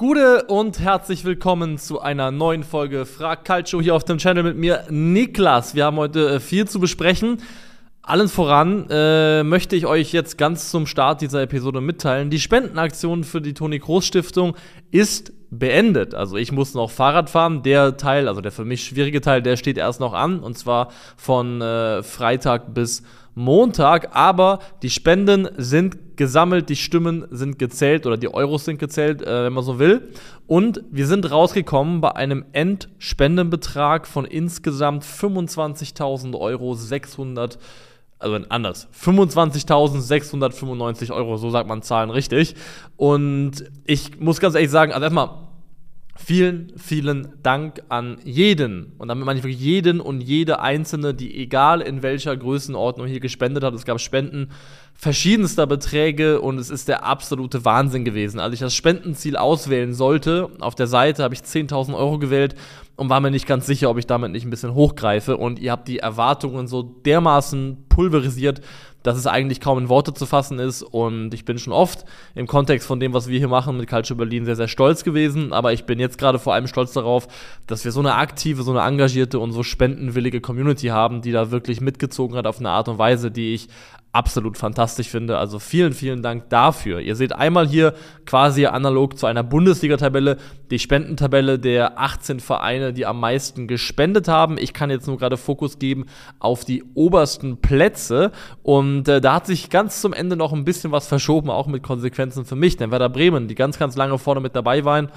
Gute und herzlich willkommen zu einer neuen Folge Frag Calcio hier auf dem Channel mit mir, Niklas. Wir haben heute äh, viel zu besprechen. Allen voran äh, möchte ich euch jetzt ganz zum Start dieser Episode mitteilen. Die Spendenaktion für die Toni Groß Stiftung ist beendet. Also ich muss noch Fahrrad fahren. Der Teil, also der für mich schwierige Teil, der steht erst noch an. Und zwar von äh, Freitag bis Montag. Aber die Spenden sind gesammelt, die Stimmen sind gezählt oder die Euros sind gezählt, äh, wenn man so will. Und wir sind rausgekommen bei einem Endspendenbetrag von insgesamt 25.000 Euro 600 also anders, 25.695 Euro, so sagt man Zahlen richtig. Und ich muss ganz ehrlich sagen, also erstmal vielen, vielen Dank an jeden. Und damit meine ich wirklich jeden und jede Einzelne, die egal in welcher Größenordnung hier gespendet hat. Es gab Spenden verschiedenster Beträge und es ist der absolute Wahnsinn gewesen. Als ich das Spendenziel auswählen sollte, auf der Seite habe ich 10.000 Euro gewählt und war mir nicht ganz sicher, ob ich damit nicht ein bisschen hochgreife. Und ihr habt die Erwartungen so dermaßen pulverisiert, dass es eigentlich kaum in Worte zu fassen ist. Und ich bin schon oft im Kontext von dem, was wir hier machen mit Culture Berlin, sehr, sehr stolz gewesen. Aber ich bin jetzt gerade vor allem stolz darauf, dass wir so eine aktive, so eine engagierte und so spendenwillige Community haben, die da wirklich mitgezogen hat auf eine Art und Weise, die ich absolut fantastisch finde. Also vielen, vielen Dank dafür. Ihr seht einmal hier quasi analog zu einer Bundesliga-Tabelle die Spendentabelle der 18 Vereine, die am meisten gespendet haben. Ich kann jetzt nur gerade Fokus geben auf die obersten Plätze und äh, da hat sich ganz zum Ende noch ein bisschen was verschoben, auch mit Konsequenzen für mich, denn Werder Bremen, die ganz, ganz lange vorne mit dabei waren,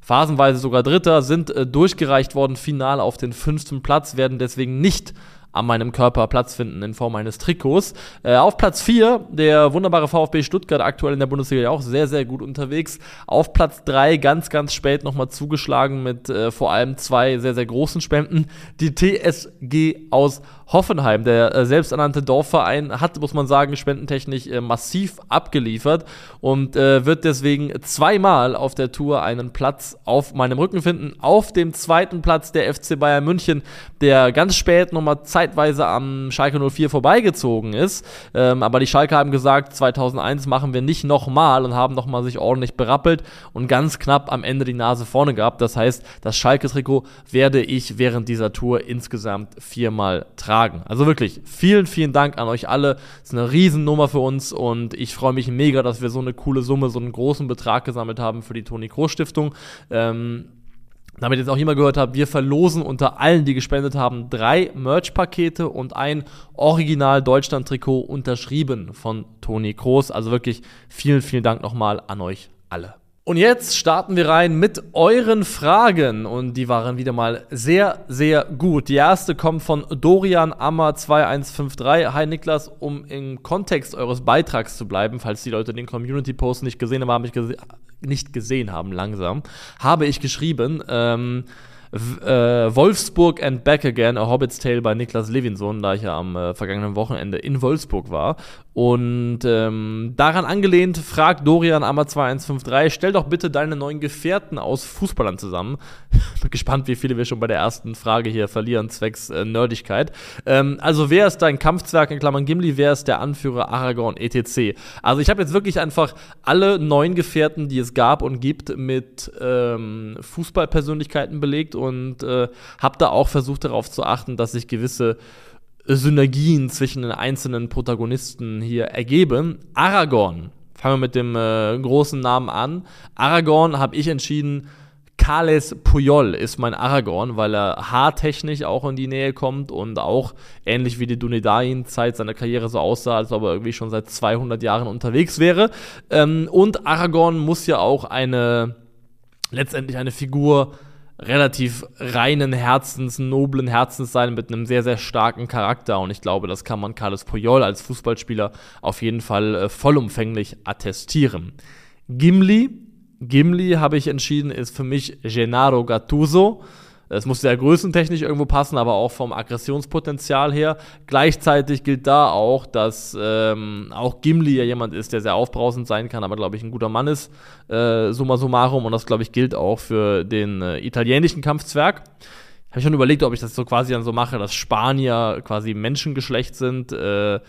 phasenweise sogar Dritter, sind äh, durchgereicht worden, final auf den fünften Platz, werden deswegen nicht an meinem Körper Platz finden in Form eines Trikots. Äh, auf Platz 4 der wunderbare VfB Stuttgart, aktuell in der Bundesliga ja auch sehr, sehr gut unterwegs. Auf Platz 3 ganz, ganz spät nochmal zugeschlagen mit äh, vor allem zwei sehr, sehr großen Spenden. Die TSG aus Hoffenheim, der äh, selbsternannte Dorfverein, hat, muss man sagen, spendentechnisch äh, massiv abgeliefert und äh, wird deswegen zweimal auf der Tour einen Platz auf meinem Rücken finden. Auf dem zweiten Platz der FC Bayern München, der ganz spät nochmal zeitweise am Schalke 04 vorbeigezogen ist. Ähm, aber die Schalke haben gesagt, 2001 machen wir nicht nochmal und haben nochmal sich ordentlich berappelt und ganz knapp am Ende die Nase vorne gehabt. Das heißt, das Schalke-Trikot werde ich während dieser Tour insgesamt viermal tragen. Also wirklich, vielen, vielen Dank an euch alle. Das ist eine Riesennummer für uns und ich freue mich mega, dass wir so eine coole Summe, so einen großen Betrag gesammelt haben für die Toni Kroos Stiftung. Ähm, damit ihr jetzt auch immer gehört habt, wir verlosen unter allen, die gespendet haben, drei Merch-Pakete und ein Original Deutschland-Trikot unterschrieben von Toni Kroos. Also wirklich vielen, vielen Dank nochmal an euch alle. Und jetzt starten wir rein mit euren Fragen. Und die waren wieder mal sehr, sehr gut. Die erste kommt von Dorian Ammer 2153. Hi Niklas, um im Kontext eures Beitrags zu bleiben, falls die Leute den Community-Post nicht gesehen haben, habe ich gese nicht gesehen haben, langsam, habe ich geschrieben, ähm, äh, Wolfsburg and Back Again, A Hobbit's Tale bei Niklas Levinson, da ich ja am äh, vergangenen Wochenende in Wolfsburg war. Und ähm, daran angelehnt fragt Dorian Ammer 2153, stell doch bitte deine neuen Gefährten aus Fußballern zusammen. Bin gespannt, wie viele wir schon bei der ersten Frage hier verlieren, zwecks äh, Nerdigkeit. Ähm, also, wer ist dein Kampfzwerg in Klammern Gimli? Wer ist der Anführer Aragorn etc.? Also, ich habe jetzt wirklich einfach alle neuen Gefährten, die es gab und gibt, mit ähm, Fußballpersönlichkeiten belegt und äh, habe da auch versucht darauf zu achten, dass ich gewisse Synergien zwischen den einzelnen Protagonisten hier ergeben. Aragorn, fangen wir mit dem äh, großen Namen an. Aragorn habe ich entschieden, Kales Puyol ist mein Aragorn, weil er haartechnisch auch in die Nähe kommt und auch ähnlich wie die Dunedain-Zeit seiner Karriere so aussah, als ob er irgendwie schon seit 200 Jahren unterwegs wäre. Ähm, und Aragorn muss ja auch eine, letztendlich eine Figur relativ reinen Herzens, noblen Herzens sein mit einem sehr, sehr starken Charakter. Und ich glaube, das kann man Carlos Puyol als Fußballspieler auf jeden Fall äh, vollumfänglich attestieren. Gimli, Gimli habe ich entschieden, ist für mich Gennaro Gattuso. Es muss ja größentechnisch irgendwo passen, aber auch vom Aggressionspotenzial her. Gleichzeitig gilt da auch, dass ähm, auch Gimli ja jemand ist, der sehr aufbrausend sein kann, aber glaube ich ein guter Mann ist, äh, summa summarum. Und das glaube ich gilt auch für den äh, italienischen Kampfzwerg. Habe ich schon überlegt, ob ich das so quasi dann so mache, dass Spanier quasi Menschengeschlecht sind. Äh,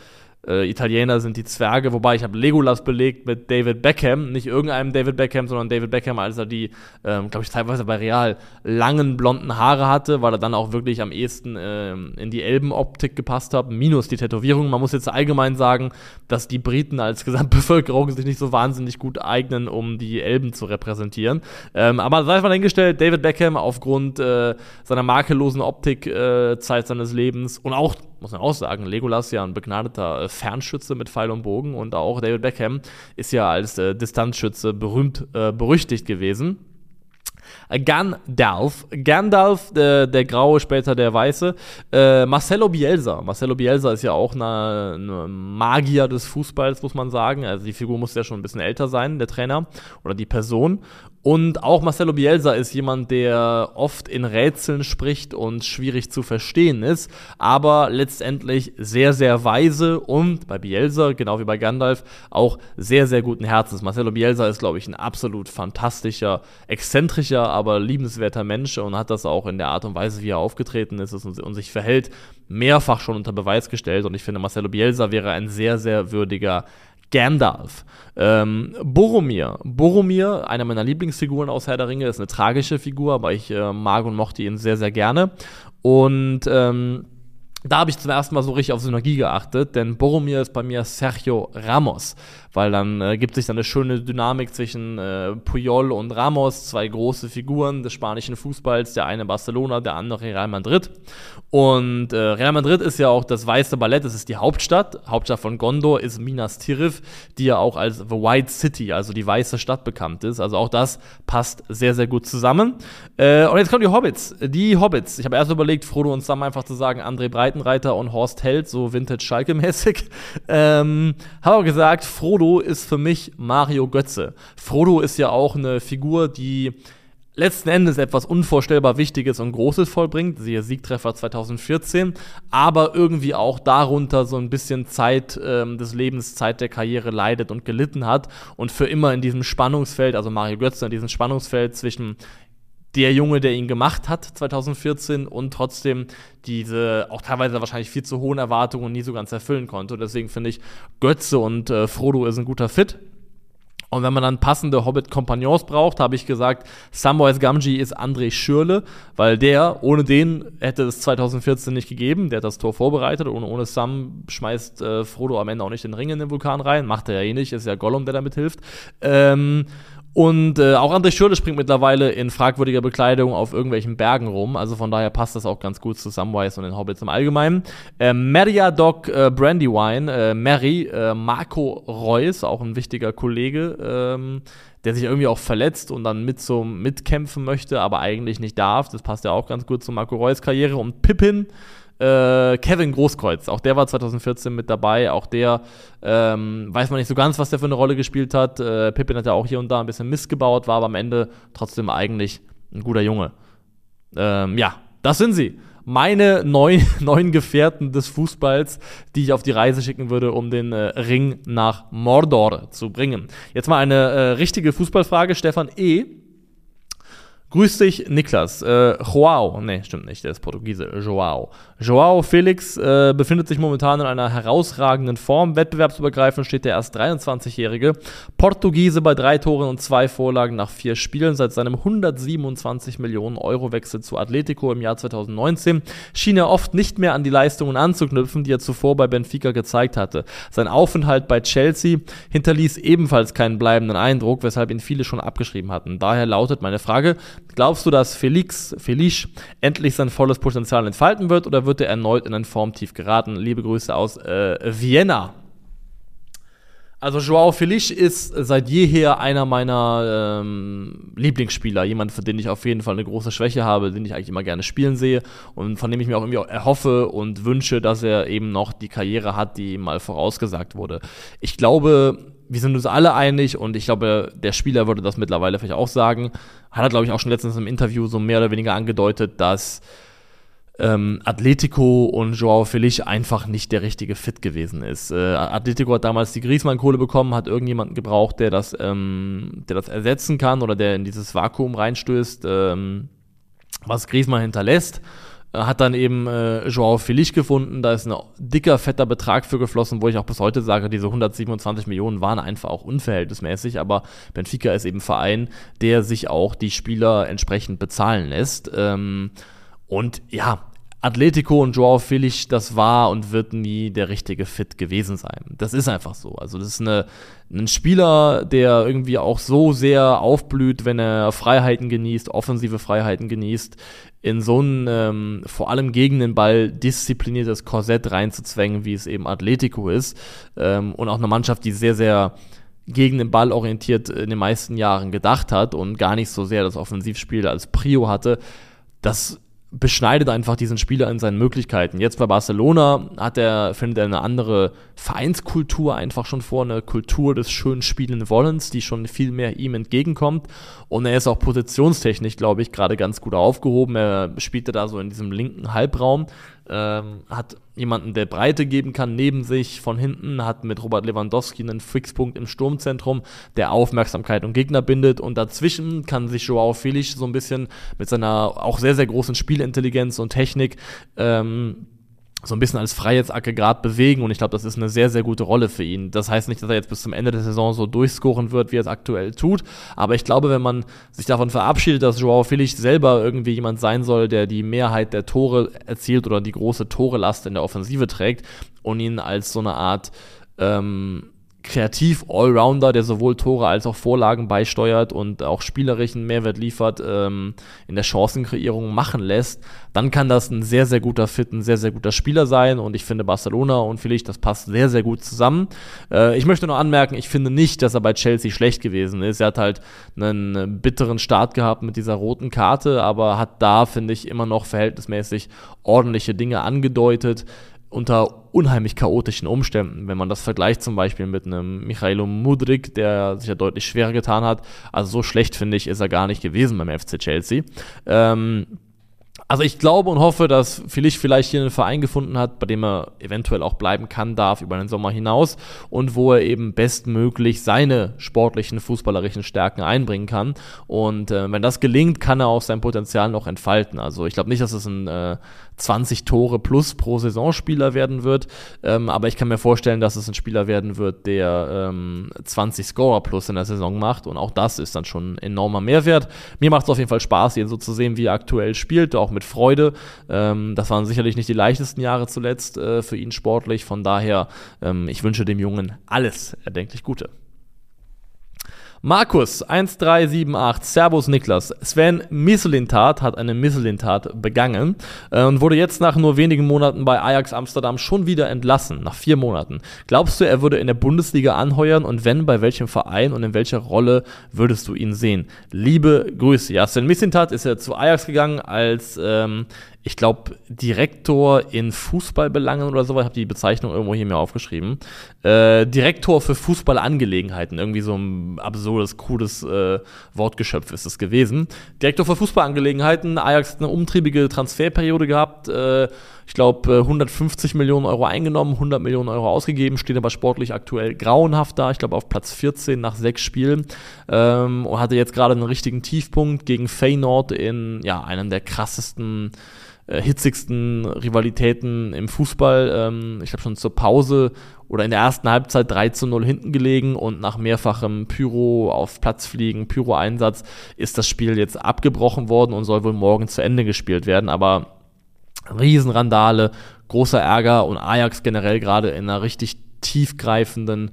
äh, Italiener sind die Zwerge, wobei ich habe Legolas belegt mit David Beckham, nicht irgendeinem David Beckham, sondern David Beckham, als er die, ähm, glaube ich, teilweise bei Real langen blonden Haare hatte, weil er dann auch wirklich am ehesten äh, in die Elbenoptik gepasst hat, minus die Tätowierung. Man muss jetzt allgemein sagen, dass die Briten als Gesamtbevölkerung sich nicht so wahnsinnig gut eignen, um die Elben zu repräsentieren. Ähm, aber sei es mal dahingestellt, David Beckham aufgrund äh, seiner makellosen Optik äh, Zeit seines Lebens und auch muss man auch sagen, Legolas ja ein begnadeter äh, Fernschütze mit Pfeil und Bogen und auch David Beckham ist ja als äh, Distanzschütze berühmt, äh, berüchtigt gewesen. Äh, Gandalf, Gandalf, der, der Graue, später der Weiße. Äh, Marcelo Bielsa. Marcelo Bielsa ist ja auch eine, eine, Magier des Fußballs, muss man sagen. Also die Figur muss ja schon ein bisschen älter sein, der Trainer oder die Person. Und auch Marcelo Bielsa ist jemand, der oft in Rätseln spricht und schwierig zu verstehen ist, aber letztendlich sehr, sehr weise und bei Bielsa, genau wie bei Gandalf, auch sehr, sehr guten Herzens. Marcelo Bielsa ist, glaube ich, ein absolut fantastischer, exzentrischer, aber liebenswerter Mensch und hat das auch in der Art und Weise, wie er aufgetreten ist und sich verhält, mehrfach schon unter Beweis gestellt. Und ich finde, Marcelo Bielsa wäre ein sehr, sehr würdiger Gandalf. Ähm, Boromir. Boromir, einer meiner Lieblingsfiguren aus Herr der Ringe, ist eine tragische Figur, aber ich äh, mag und mochte ihn sehr, sehr gerne. Und ähm, da habe ich zum ersten Mal so richtig auf Synergie geachtet, denn Boromir ist bei mir Sergio Ramos weil dann äh, gibt sich dann eine schöne Dynamik zwischen äh, Puyol und Ramos, zwei große Figuren des spanischen Fußballs, der eine Barcelona, der andere Real Madrid. Und äh, Real Madrid ist ja auch das weiße Ballett, das ist die Hauptstadt. Hauptstadt von Gondor ist Minas Tirith, die ja auch als The White City, also die weiße Stadt bekannt ist. Also auch das passt sehr, sehr gut zusammen. Äh, und jetzt kommen die Hobbits. Die Hobbits. Ich habe erst überlegt, Frodo und Sam einfach zu sagen, André Breitenreiter und Horst Held, so Vintage-Schalke-mäßig. Ähm, habe gesagt, Frodo Frodo ist für mich Mario Götze. Frodo ist ja auch eine Figur, die letzten Endes etwas unvorstellbar Wichtiges und Großes vollbringt, siehe Siegtreffer 2014, aber irgendwie auch darunter so ein bisschen Zeit ähm, des Lebens, Zeit der Karriere leidet und gelitten hat und für immer in diesem Spannungsfeld, also Mario Götze in diesem Spannungsfeld zwischen der Junge, der ihn gemacht hat 2014 und trotzdem diese auch teilweise wahrscheinlich viel zu hohen Erwartungen nie so ganz erfüllen konnte. Und deswegen finde ich, Götze und äh, Frodo ist ein guter Fit. Und wenn man dann passende Hobbit-Kompagnons braucht, habe ich gesagt, Samwise Gamgee ist André Schürle, weil der, ohne den hätte es 2014 nicht gegeben. Der hat das Tor vorbereitet und ohne Sam schmeißt äh, Frodo am Ende auch nicht den Ring in den Vulkan rein. Macht er ja eh nicht, ist ja Gollum, der damit hilft. Ähm, und äh, auch André Schürle springt mittlerweile in fragwürdiger Bekleidung auf irgendwelchen Bergen rum. Also von daher passt das auch ganz gut zu Samwise und den Hobbits im Allgemeinen. Äh, Meriadoc äh, Brandywine, äh, Mary, äh, Marco Reus, auch ein wichtiger Kollege, ähm, der sich irgendwie auch verletzt und dann mit zum mitkämpfen möchte, aber eigentlich nicht darf. Das passt ja auch ganz gut zu Marco Reus Karriere. Und Pippin, äh, Kevin Großkreuz, auch der war 2014 mit dabei. Auch der ähm, weiß man nicht so ganz, was der für eine Rolle gespielt hat. Äh, Pippin hat ja auch hier und da ein bisschen missgebaut, war aber am Ende trotzdem eigentlich ein guter Junge. Ähm, ja, das sind sie. Meine neun, neun Gefährten des Fußballs, die ich auf die Reise schicken würde, um den äh, Ring nach Mordor zu bringen. Jetzt mal eine äh, richtige Fußballfrage. Stefan E Grüß dich, Niklas. Äh, Joao, nee, stimmt nicht, der ist Portugiese. Joao. Joao Felix äh, befindet sich momentan in einer herausragenden Form. Wettbewerbsübergreifend steht der erst 23-Jährige. Portugiese bei drei Toren und zwei Vorlagen nach vier Spielen. Seit seinem 127 Millionen Euro Wechsel zu Atletico im Jahr 2019 schien er oft nicht mehr an die Leistungen anzuknüpfen, die er zuvor bei Benfica gezeigt hatte. Sein Aufenthalt bei Chelsea hinterließ ebenfalls keinen bleibenden Eindruck, weshalb ihn viele schon abgeschrieben hatten. Daher lautet meine Frage, Glaubst du, dass Felix, Felice endlich sein volles Potenzial entfalten wird oder wird er erneut in ein Formtief geraten? Liebe Grüße aus äh, Vienna. Also Joao Felice ist seit jeher einer meiner ähm, Lieblingsspieler, jemand, für den ich auf jeden Fall eine große Schwäche habe, den ich eigentlich immer gerne spielen sehe und von dem ich mir auch irgendwie auch erhoffe und wünsche, dass er eben noch die Karriere hat, die ihm mal vorausgesagt wurde. Ich glaube, wir sind uns alle einig und ich glaube, der Spieler würde das mittlerweile vielleicht auch sagen. Hat er, glaube ich, auch schon letztens im Interview so mehr oder weniger angedeutet, dass ähm, Atletico und Joao Felix einfach nicht der richtige Fit gewesen ist. Äh, Atletico hat damals die Griezmann-Kohle bekommen, hat irgendjemanden gebraucht, der das, ähm, der das ersetzen kann oder der in dieses Vakuum reinstößt, ähm, was Griezmann hinterlässt. Äh, hat dann eben äh, Joao Felix gefunden, da ist ein dicker, fetter Betrag für geflossen, wo ich auch bis heute sage, diese 127 Millionen waren einfach auch unverhältnismäßig, aber Benfica ist eben ein Verein, der sich auch die Spieler entsprechend bezahlen lässt. Ähm, und ja, Atletico und Joao Felix, das war und wird nie der richtige Fit gewesen sein. Das ist einfach so. Also das ist eine, ein Spieler, der irgendwie auch so sehr aufblüht, wenn er Freiheiten genießt, offensive Freiheiten genießt, in so ein ähm, vor allem gegen den Ball diszipliniertes Korsett reinzuzwängen, wie es eben Atletico ist. Ähm, und auch eine Mannschaft, die sehr, sehr gegen den Ball orientiert in den meisten Jahren gedacht hat und gar nicht so sehr das Offensivspiel als Prio hatte. Das beschneidet einfach diesen Spieler in seinen Möglichkeiten. Jetzt bei Barcelona hat er, findet er eine andere Vereinskultur einfach schon vor, eine Kultur des schönen Spielen Wollens, die schon viel mehr ihm entgegenkommt. Und er ist auch positionstechnisch, glaube ich, gerade ganz gut aufgehoben. Er spielte da so in diesem linken Halbraum, ähm, hat jemanden, der Breite geben kann neben sich von hinten, hat mit Robert Lewandowski einen Fixpunkt im Sturmzentrum, der Aufmerksamkeit und Gegner bindet. Und dazwischen kann sich Joao Felix so ein bisschen mit seiner auch sehr, sehr großen Spielintelligenz und Technik ähm, so ein bisschen als Freiheitsaggregat bewegen und ich glaube, das ist eine sehr, sehr gute Rolle für ihn. Das heißt nicht, dass er jetzt bis zum Ende der Saison so durchscoren wird, wie er es aktuell tut, aber ich glaube, wenn man sich davon verabschiedet, dass Joao Felix selber irgendwie jemand sein soll, der die Mehrheit der Tore erzielt oder die große Torelast in der Offensive trägt und ihn als so eine Art ähm, kreativ Allrounder, der sowohl Tore als auch Vorlagen beisteuert und auch spielerischen Mehrwert liefert, ähm, in der Chancenkreierung machen lässt, dann kann das ein sehr, sehr guter Fit, ein sehr, sehr guter Spieler sein. Und ich finde Barcelona und vielleicht das passt sehr, sehr gut zusammen. Äh, ich möchte nur anmerken, ich finde nicht, dass er bei Chelsea schlecht gewesen ist. Er hat halt einen bitteren Start gehabt mit dieser roten Karte, aber hat da, finde ich, immer noch verhältnismäßig ordentliche Dinge angedeutet unter unheimlich chaotischen Umständen. Wenn man das vergleicht zum Beispiel mit einem Michailo Mudrik, der sich ja deutlich schwerer getan hat. Also so schlecht, finde ich, ist er gar nicht gewesen beim FC Chelsea. Ähm, also ich glaube und hoffe, dass Felix vielleicht hier einen Verein gefunden hat, bei dem er eventuell auch bleiben kann, darf über den Sommer hinaus und wo er eben bestmöglich seine sportlichen, fußballerischen Stärken einbringen kann. Und äh, wenn das gelingt, kann er auch sein Potenzial noch entfalten. Also ich glaube nicht, dass es ein äh, 20 Tore plus pro Saisonspieler werden wird, ähm, aber ich kann mir vorstellen, dass es ein Spieler werden wird, der ähm, 20 Scorer plus in der Saison macht und auch das ist dann schon ein enormer Mehrwert. Mir macht es auf jeden Fall Spaß, ihn so zu sehen, wie er aktuell spielt, auch mit Freude. Ähm, das waren sicherlich nicht die leichtesten Jahre zuletzt äh, für ihn sportlich, von daher, ähm, ich wünsche dem Jungen alles erdenklich Gute. Markus 1378, Servus Niklas. Sven Misselintat hat eine Misselintat begangen äh, und wurde jetzt nach nur wenigen Monaten bei Ajax Amsterdam schon wieder entlassen, nach vier Monaten. Glaubst du, er würde in der Bundesliga anheuern und wenn, bei welchem Verein und in welcher Rolle würdest du ihn sehen? Liebe Grüße. Ja, Sven Misselintat ist ja zu Ajax gegangen als ähm, ich glaube, Direktor in Fußballbelangen oder so, ich habe die Bezeichnung irgendwo hier mir aufgeschrieben. Äh, Direktor für Fußballangelegenheiten, irgendwie so ein absurdes, cooles äh, Wortgeschöpf ist es gewesen. Direktor für Fußballangelegenheiten, Ajax hat eine umtriebige Transferperiode gehabt, äh, ich glaube, 150 Millionen Euro eingenommen, 100 Millionen Euro ausgegeben, steht aber sportlich aktuell grauenhaft da. Ich glaube, auf Platz 14 nach sechs Spielen. Ähm, und hatte jetzt gerade einen richtigen Tiefpunkt gegen Feyenoord in ja, einem der krassesten äh, hitzigsten Rivalitäten im Fußball. Ähm, ich habe schon zur Pause oder in der ersten Halbzeit 3 zu 0 hinten gelegen und nach mehrfachem Pyro auf Platz fliegen, Pyro-Einsatz ist das Spiel jetzt abgebrochen worden und soll wohl morgen zu Ende gespielt werden. Aber Riesenrandale, großer Ärger und Ajax generell gerade in einer richtig tiefgreifenden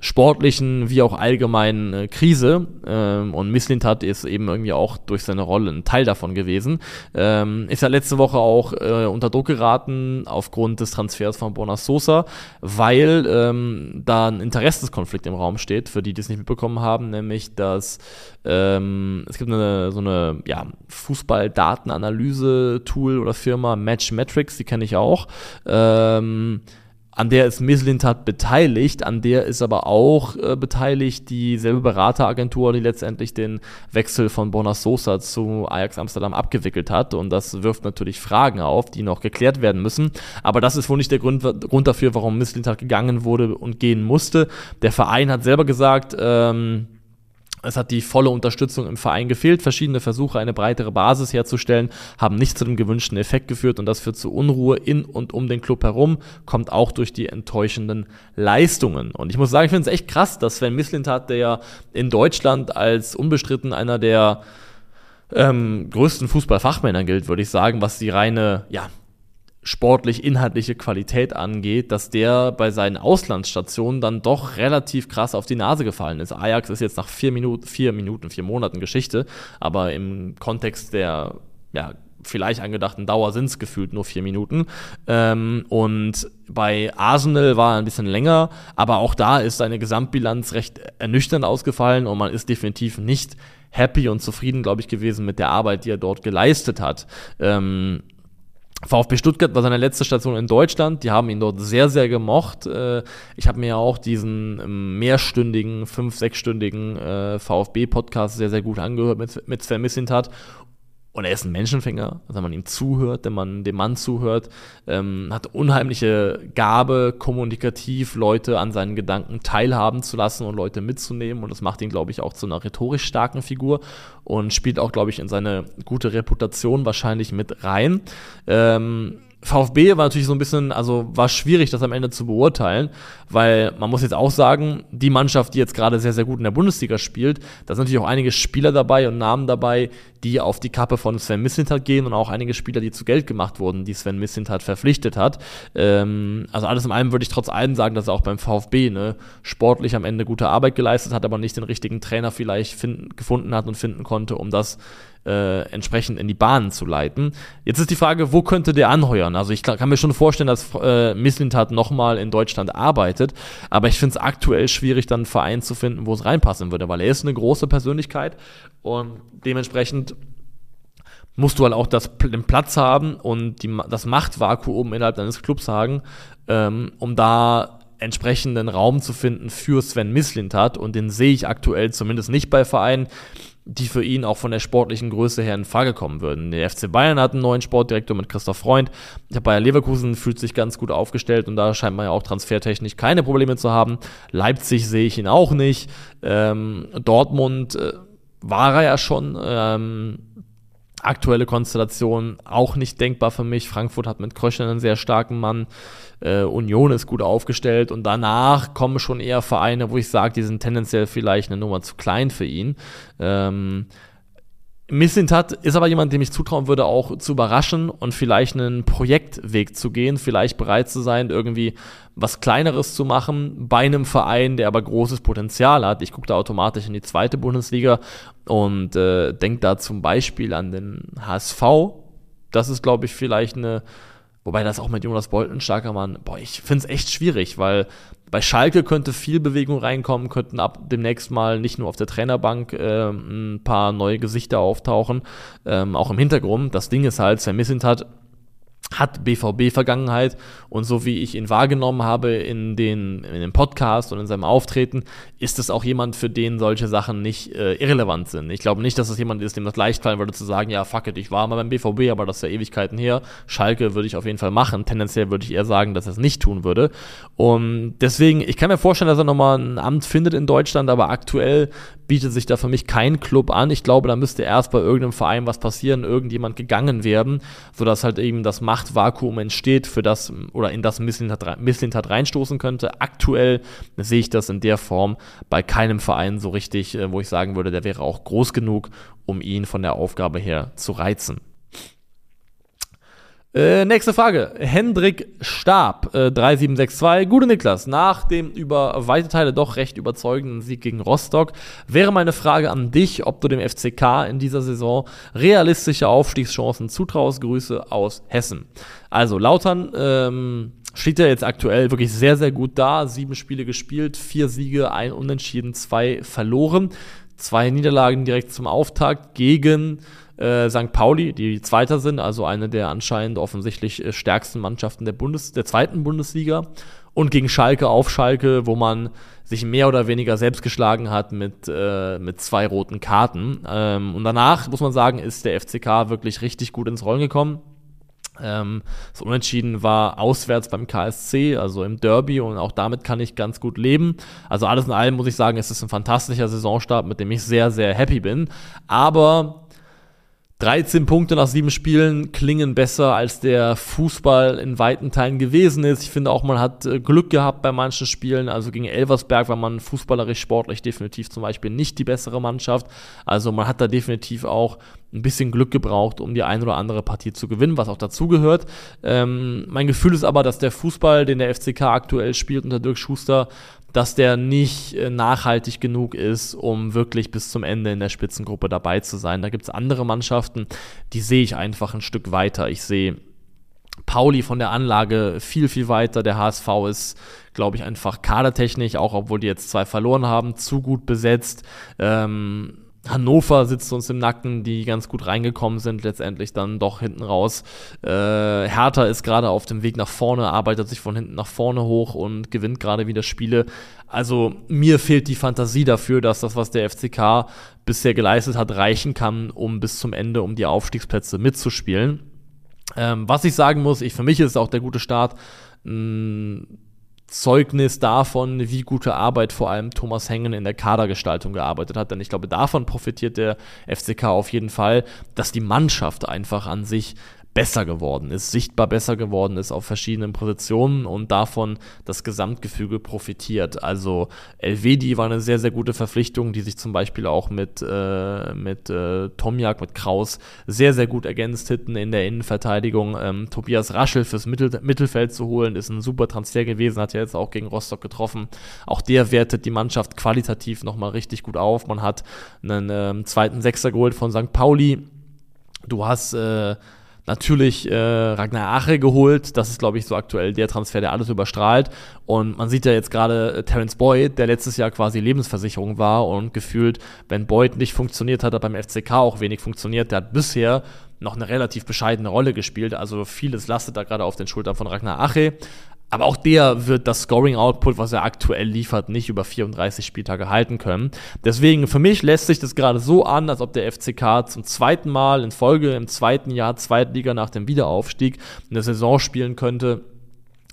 sportlichen wie auch allgemeinen äh, Krise. Ähm, und Misslintat ist eben irgendwie auch durch seine Rolle ein Teil davon gewesen. Ähm, ist ja letzte Woche auch äh, unter Druck geraten aufgrund des Transfers von Bonas Sosa, weil ähm, da ein Interessenskonflikt im Raum steht, für die, die es nicht mitbekommen haben, nämlich dass ähm, es gibt eine so eine ja, Fußball-Datenanalyse-Tool oder Firma Matchmetrics, die kenne ich auch. Ähm, an der ist Mislintat beteiligt, an der ist aber auch äh, beteiligt dieselbe Berateragentur, die letztendlich den Wechsel von Bonas Sosa zu Ajax Amsterdam abgewickelt hat. Und das wirft natürlich Fragen auf, die noch geklärt werden müssen. Aber das ist wohl nicht der Grund, Grund dafür, warum Mislintat gegangen wurde und gehen musste. Der Verein hat selber gesagt, ähm, Es hat die volle Unterstützung im Verein gefehlt. Verschiedene Versuche, eine breitere Basis herzustellen, haben nicht zu dem gewünschten Effekt geführt und das führt zu Unruhe in und um den Club herum, kommt auch durch die enttäuschenden Leistungen. Und ich muss sagen, ich finde es echt krass, dass Sven Mislintat, der ja in Deutschland als unbestritten einer der ähm, größten Fußballfachmänner gilt, würde ich sagen, was die reine, ja, sportlich inhaltliche Qualität angeht, dass der bei seinen Auslandsstationen dann doch relativ krass auf die Nase gefallen ist. Ajax ist jetzt nach vier Minuten, vier Minuten, vier Monaten Geschichte, aber im Kontext der ja, vielleicht angedachten Dauer sind es gefühlt nur vier Minuten. Ähm, und bei Arsenal war er ein bisschen länger, aber auch da ist seine Gesamtbilanz recht ernüchternd ausgefallen und man ist definitiv nicht happy und zufrieden, glaube ich, gewesen mit der Arbeit, die er dort geleistet hat. Ähm, VfB Stuttgart war seine letzte Station in Deutschland. Die haben ihn dort sehr, sehr gemocht. Äh, ich habe mir ja auch diesen ähm, mehrstündigen, fünf-, sechsstündigen äh, VfB-Podcast sehr, sehr gut angehört mit, mit Sven Missintat. Und er ist ein Menschenfänger, also wenn man ihm zuhört, wenn man dem Mann zuhört, ähm, hat unheimliche Gabe, kommunikativ Leute an seinen Gedanken teilhaben zu lassen und Leute mitzunehmen. Und das macht ihn, glaube ich, auch zu einer rhetorisch starken Figur und spielt auch, glaube ich, in seine gute Reputation wahrscheinlich mit rein. Ähm, VfB war natürlich so ein bisschen, also war schwierig, das am Ende zu beurteilen, weil man muss jetzt auch sagen, die Mannschaft, die jetzt gerade sehr, sehr gut in der Bundesliga spielt, da sind natürlich auch einige Spieler dabei und Namen dabei, die auf die Kappe von Sven Mislintat gehen und auch einige Spieler, die zu Geld gemacht wurden, die Sven Mislintat verpflichtet hat. Ähm, also alles in allem würde ich trotz allem sagen, dass er auch beim VfB ne, sportlich am Ende gute Arbeit geleistet hat, aber nicht den richtigen Trainer vielleicht finden, gefunden hat und finden konnte, um das äh, entsprechend in die Bahnen zu leiten. Jetzt ist die Frage, wo könnte der anheuern? Also ich kann, mir schon vorstellen, dass äh, Misslintat nochmal in Deutschland arbeitet, aber ich finde es aktuell schwierig, dann einen Verein zu finden, wo es reinpassen würde, weil er ist eine große Persönlichkeit und dementsprechend musst du halt auch das, den Platz haben und die, das Machtvakuum innerhalb deines Clubs haben, ähm, um da entsprechenden Raum zu finden für Sven Mislintat und den sehe ich aktuell zumindest nicht bei Vereinen, die für ihn auch von der sportlichen Größe her in Frage kommen würden. Der FC Bayern hat einen neuen Sportdirektor mit Christoph Freund. Der Bayer Leverkusen fühlt sich ganz gut aufgestellt und da scheint man ja auch transfertechnisch keine Probleme zu haben. Leipzig sehe ich ihn auch nicht. Ähm, Dortmund äh, war er ja schon. Ähm, aktuelle Konstellation auch nicht denkbar für mich. Frankfurt hat mit Kröschen einen sehr starken Mann. Äh, Union ist gut aufgestellt und danach kommen schon eher Vereine, wo ich sage, die sind tendenziell vielleicht eine Nummer zu klein für ihn. Ähm, Missintat ist aber jemand, dem ich zutrauen würde, auch zu überraschen und vielleicht einen Projektweg zu gehen, vielleicht bereit zu sein, irgendwie was Kleineres zu machen bei einem Verein, der aber großes Potenzial hat. Ich gucke da automatisch in die zweite Bundesliga und äh, denke da zum Beispiel an den HSV. Das ist, glaube ich, vielleicht eine, wobei das auch mit Jonas Bolt ein starker Mann, boah, ich finde es echt schwierig, weil bei Schalke könnte viel Bewegung reinkommen, könnten ab demnächst mal nicht nur auf der Trainerbank äh, ein paar neue Gesichter auftauchen, ähm, auch im Hintergrund. Das Ding ist halt, Missint hat hat BVB-Vergangenheit und so wie ich ihn wahrgenommen habe in, den, in dem Podcast und in seinem Auftreten, ist es auch jemand, für den solche Sachen nicht äh, irrelevant sind. Ich glaube nicht, dass es jemand ist, dem das leicht fallen würde zu sagen, ja, fuck it, ich war mal beim BVB, aber das ist ja Ewigkeiten her. Schalke würde ich auf jeden Fall machen. Tendenziell würde ich eher sagen, dass er es nicht tun würde. Und deswegen, ich kann mir vorstellen, dass er nochmal ein Amt findet in Deutschland, aber aktuell bietet sich da für mich kein Club an. Ich glaube, da müsste erst bei irgendeinem Verein was passieren, irgendjemand gegangen werden, sodass halt eben das Machtvakuum entsteht, für das oder in das Misslintat reinstoßen könnte. Aktuell sehe ich das in der Form bei keinem Verein so richtig, äh, wo ich sagen würde, der wäre auch groß genug, um ihn von der Aufgabe her zu reizen. Äh, nächste Frage. Hendrik Stab, äh, 3762. Gute Niklas, nach dem über weite Teile doch recht überzeugenden Sieg gegen Rostock wäre meine Frage an dich, ob du dem FCK in dieser Saison realistische Aufstiegschancen zutraust. Grüße aus Hessen. Also, Lautern ähm, steht ja jetzt aktuell wirklich sehr, sehr gut da. Sieben Spiele gespielt, vier Siege, ein Unentschieden, zwei verloren. Zwei Niederlagen direkt zum Auftakt gegen äh, St. Pauli, die Zweiter sind, also eine der anscheinend offensichtlich äh, stärksten Mannschaften der, Bundes der zweiten Bundesliga. Und gegen Schalke auf Schalke, wo man sich mehr oder weniger selbst geschlagen hat mit, äh, mit zwei roten Karten. Ähm, und danach, muss man sagen, ist der FCK wirklich richtig gut ins Rollen gekommen Ähm, das Unentschieden war auswärts beim KSC, also im Derby und auch damit kann ich ganz gut leben. Also alles in allem muss ich sagen, es ist ein fantastischer Saisonstart, mit dem ich sehr, sehr happy bin. Aber 13 Punkte nach sieben Spielen klingen besser, als der Fußball in weiten Teilen gewesen ist. Ich finde auch, man hat äh, Glück gehabt bei manchen Spielen. Also gegen Elversberg war man fußballerisch, sportlich definitiv zum Beispiel nicht die bessere Mannschaft. Also man hat da definitiv auch ein bisschen Glück gebraucht, um die ein oder andere Partie zu gewinnen, was auch dazugehört. Ähm, mein Gefühl ist aber, dass der Fußball, den der FCK aktuell spielt unter Dirk Schuster, dass der nicht äh, nachhaltig genug ist, um wirklich bis zum Ende in der Spitzengruppe dabei zu sein. Da gibt es andere Mannschaften, die sehe ich einfach ein Stück weiter. Ich sehe Pauli von der Anlage viel, viel weiter. Der HSV ist, glaube ich, einfach kadertechnisch, auch obwohl die jetzt zwei verloren haben, zu gut besetzt. Ähm, Hannover sitzt uns im Nacken, die ganz gut reingekommen sind, letztendlich dann doch hinten raus. Äh, Hertha ist gerade auf dem Weg nach vorne, arbeitet sich von hinten nach vorne hoch und gewinnt gerade wieder Spiele. Also mir fehlt die Fantasie dafür, dass das, was der FCK bisher geleistet hat, reichen kann, um bis zum Ende um die Aufstiegsplätze mitzuspielen. Ähm, was ich sagen muss, ich, für mich ist auch der gute Start. Mh, Zeugnis davon, wie gute Arbeit vor allem Thomas Hengen in der Kadergestaltung gearbeitet hat. Denn ich glaube, davon profitiert der FCK auf jeden Fall, dass die Mannschaft einfach an sich besser geworden ist, sichtbar besser geworden ist auf verschiedenen Positionen und davon das Gesamtgefüge profitiert. Also Elvedi war eine sehr, sehr gute Verpflichtung, die sich zum Beispiel auch mit, äh, mit äh, Tomjak, mit Kraus sehr, sehr gut ergänzt hätten in der Innenverteidigung. Ähm, Tobias Raschel fürs Mittel Mittelfeld zu holen, ist ein super Transfer gewesen, hat ja jetzt auch gegen Rostock getroffen. Auch der wertet die Mannschaft qualitativ nochmal richtig gut auf. Man hat einen ähm, zweiten Sechser geholt von St. Pauli. Du hast äh, natürlich äh, Ragnar Ache geholt. Das ist, glaube ich, so aktuell der Transfer, der alles überstrahlt. Und man sieht ja jetzt gerade äh, Terence Boyd, der letztes Jahr quasi Lebensversicherung war und gefühlt, wenn Boyd nicht funktioniert, hat er beim FCK auch wenig funktioniert. Der hat bisher noch eine relativ bescheidene Rolle gespielt. Also vieles lastet da gerade auf den Schultern von Ragnar Ache. Aber auch der wird das Scoring-Output, was er aktuell liefert, nicht über 34 Spieltage halten können. Deswegen, für mich lässt sich das gerade so an, als ob der FCK zum zweiten Mal in Folge im zweiten Jahr Zweitliga nach dem Wiederaufstieg eine Saison spielen könnte,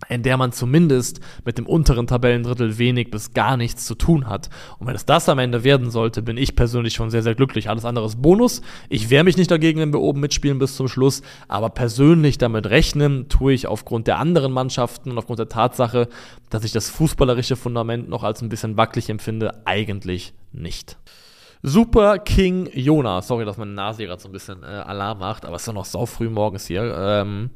in der man zumindest mit dem unteren Tabellendrittel wenig bis gar nichts zu tun hat. Und wenn es das am Ende werden sollte, bin ich persönlich schon sehr, sehr glücklich. Alles andere ist Bonus. Ich wehre mich nicht dagegen, wenn wir oben mitspielen bis zum Schluss, aber persönlich damit rechnen tue ich aufgrund der anderen Mannschaften und aufgrund der Tatsache, dass ich das fußballerische Fundament noch als ein bisschen wackelig empfinde, eigentlich nicht. Super King Jona. Sorry, dass meine Nase gerade so ein bisschen äh, Alarm macht, aber es ist doch noch sau früh morgens hier. Ähm,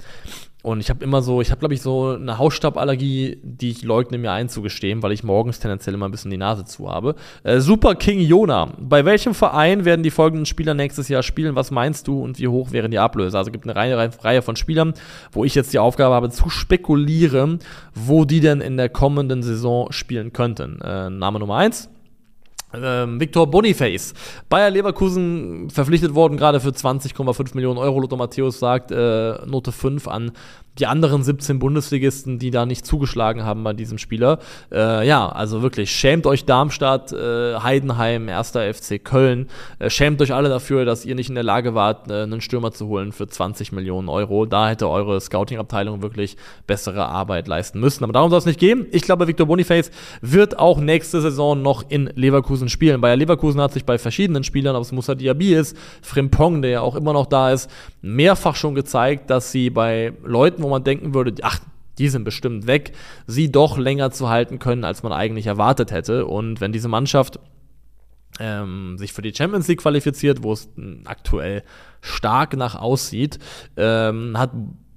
und ich habe immer so, ich habe glaube ich so eine Hausstauballergie, die ich leugne mir einzugestehen, weil ich morgens tendenziell immer ein bisschen die Nase zu habe. Äh, Super King Jona. Bei welchem Verein werden die folgenden Spieler nächstes Jahr spielen? Was meinst du und wie hoch wären die Ablöse? Also es gibt eine Reihe, Reihe von Spielern, wo ich jetzt die Aufgabe habe zu spekulieren, wo die denn in der kommenden Saison spielen könnten. Äh, Name Nummer eins ähm, Victor Boniface. Bayer Leverkusen verpflichtet worden, gerade für 20,5 Millionen Euro. Lothar Matthäus sagt äh, Note 5 an die anderen 17 Bundesligisten, die da nicht zugeschlagen haben bei diesem Spieler. Äh, ja, also wirklich, schämt euch Darmstadt, äh, Heidenheim, 1. FC Köln. Äh, schämt euch alle dafür, dass ihr nicht in der Lage wart, äh, einen Stürmer zu holen für 20 Millionen Euro. Da hätte eure Scouting-Abteilung wirklich bessere Arbeit leisten müssen. Aber darum soll es nicht gehen. Ich glaube, Victor Boniface wird auch nächste Saison noch in Leverkusen spielen. Bayer Leverkusen hat sich bei verschiedenen Spielern, ob es Moussa Diaby ist, Frimpong, der ja auch immer noch da ist, mehrfach schon gezeigt, dass sie bei Leuten, wo man denken würde, ach, die sind bestimmt weg, sie doch länger zu halten können, als man eigentlich erwartet hätte. Und wenn diese Mannschaft ähm, sich für die Champions League qualifiziert, wo es aktuell stark nach aussieht, ähm, hat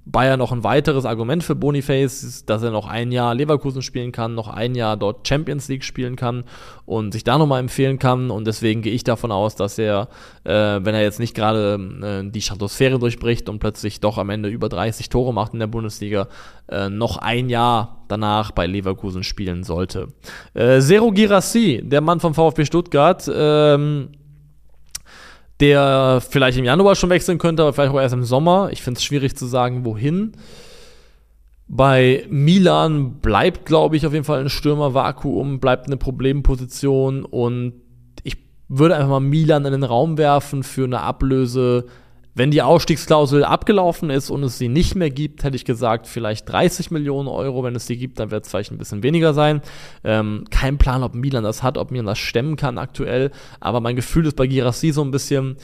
Bayern noch ein weiteres Argument für Boniface, dass er noch ein Jahr Leverkusen spielen kann, noch ein Jahr dort Champions League spielen kann und sich da nochmal empfehlen kann. Und deswegen gehe ich davon aus, dass er, äh, wenn er jetzt nicht gerade äh, die Stratosphäre durchbricht und plötzlich doch am Ende über 30 Tore macht in der Bundesliga, äh, noch ein Jahr danach bei Leverkusen spielen sollte. Äh, Zero Girassi, der Mann vom VfB Stuttgart, ähm, der vielleicht im Januar schon wechseln könnte, aber vielleicht auch erst im Sommer. Ich finde es schwierig zu sagen, wohin. Bei Milan bleibt, glaube ich, auf jeden Fall ein Stürmervakuum, bleibt eine Problemposition und ich würde einfach mal Milan in den Raum werfen für eine Ablöse Wenn die Ausstiegsklausel abgelaufen ist und es sie nicht mehr gibt, hätte ich gesagt, vielleicht 30 Millionen Euro. Wenn es sie gibt, dann wird es vielleicht ein bisschen weniger sein. Ähm, kein Plan, ob Milan das hat, ob Milan das stemmen kann aktuell. Aber mein Gefühl ist bei Girassi so ein bisschen,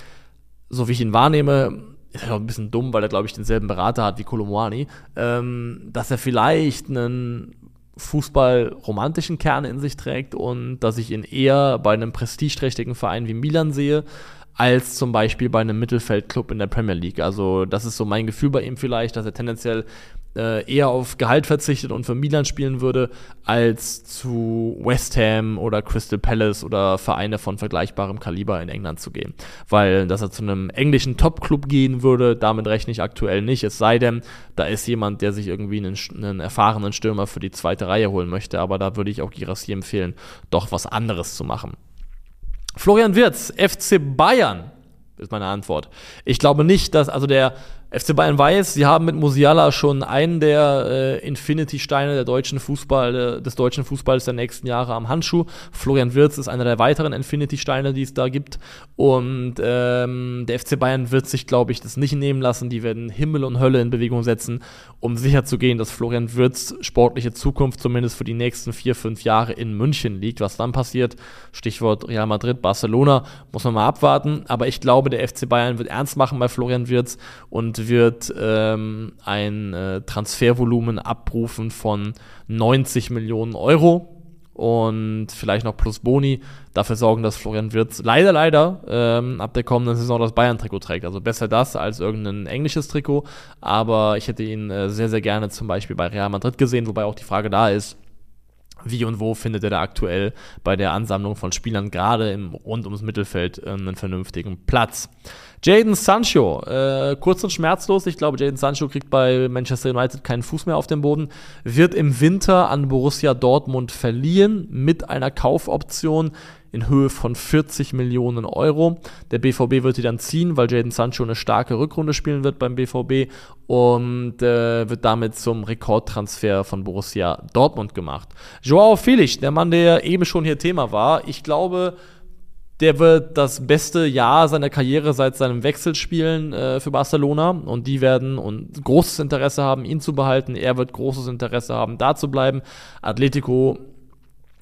so wie ich ihn wahrnehme, ist ja auch ein bisschen dumm, weil er, glaube ich, denselben Berater hat wie Kolomwani, ähm, dass er vielleicht einen Fußball-romantischen Kern in sich trägt und dass ich ihn eher bei einem prestigeträchtigen Verein wie Milan sehe, als zum Beispiel bei einem Mittelfeldclub in der Premier League. Also das ist so mein Gefühl bei ihm vielleicht, dass er tendenziell äh, eher auf Gehalt verzichtet und für Milan spielen würde, als zu West Ham oder Crystal Palace oder Vereine von vergleichbarem Kaliber in England zu gehen. Weil, dass er zu einem englischen Top-Club gehen würde, damit rechne ich aktuell nicht. Es sei denn, da ist jemand, der sich irgendwie einen, einen erfahrenen Stürmer für die zweite Reihe holen möchte. Aber da würde ich auch Girassi empfehlen, doch was anderes zu machen. Florian Wirz, FC Bayern, ist meine Antwort. Ich glaube nicht, dass, also der FC Bayern weiß, sie haben mit Musiala schon einen der äh, Infinity-Steine der deutschen Fußball, äh, des deutschen Fußballs der nächsten Jahre am Handschuh. Florian Wirz ist einer der weiteren Infinity-Steine, die es da gibt. Und ähm, der FC Bayern wird sich, glaube ich, das nicht nehmen lassen. Die werden Himmel und Hölle in Bewegung setzen, um sicherzugehen, dass Florian Wirz sportliche Zukunft zumindest für die nächsten vier, fünf Jahre in München liegt. Was dann passiert, Stichwort Real Madrid, Barcelona, muss man mal abwarten. Aber ich glaube, der FC Bayern wird ernst machen bei Florian Wirz und wird ähm, ein äh, Transfervolumen abrufen von 90 Millionen Euro und vielleicht noch plus Boni dafür sorgen, dass Florian Wirtz leider, leider ähm, ab der kommenden Saison das Bayern-Trikot trägt. Also besser das als irgendein englisches Trikot, aber ich hätte ihn äh, sehr, sehr gerne zum Beispiel bei Real Madrid gesehen, wobei auch die Frage da ist, wie und wo findet er da aktuell bei der Ansammlung von Spielern gerade im rund ums Mittelfeld äh, einen vernünftigen Platz. Jaden Sancho, äh, kurz und schmerzlos. Ich glaube, Jaden Sancho kriegt bei Manchester United keinen Fuß mehr auf dem Boden. Wird im Winter an Borussia Dortmund verliehen mit einer Kaufoption in Höhe von 40 Millionen Euro. Der BVB wird die dann ziehen, weil Jaden Sancho eine starke Rückrunde spielen wird beim BVB und äh, wird damit zum Rekordtransfer von Borussia Dortmund gemacht. Joao Felix, der Mann, der eben schon hier Thema war, ich glaube, der wird das beste Jahr seiner Karriere seit seinem Wechsel spielen äh, für Barcelona und die werden und großes Interesse haben, ihn zu behalten. Er wird großes Interesse haben, da zu bleiben. Atletico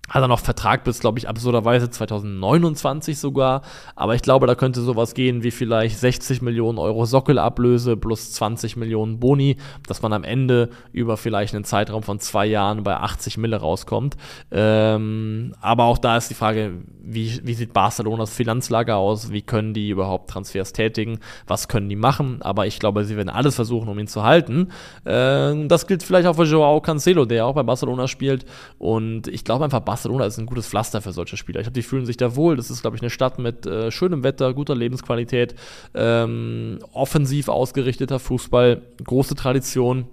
hat er noch Vertrag bis, glaube ich, absurderweise 2029 sogar. Aber ich glaube, da könnte sowas gehen wie vielleicht 60 Millionen Euro Sockelablöse plus 20 Millionen Boni, dass man am Ende über vielleicht einen Zeitraum von zwei Jahren bei 80 Mille rauskommt. Ähm, aber auch da ist die Frage, wie, wie sieht Barcelonas Finanzlage aus? Wie können die überhaupt Transfers tätigen? Was können die machen? Aber ich glaube, sie werden alles versuchen, um ihn zu halten. Ähm, das gilt vielleicht auch für Joao Cancelo, der auch bei Barcelona spielt. Und ich glaube einfach, Barcelona Barcelona ist ein gutes Pflaster für solche Spieler. Ich glaube, die fühlen sich da wohl. Das ist, glaube ich, eine Stadt mit äh, schönem Wetter, guter Lebensqualität, ähm, offensiv ausgerichteter Fußball, große Tradition.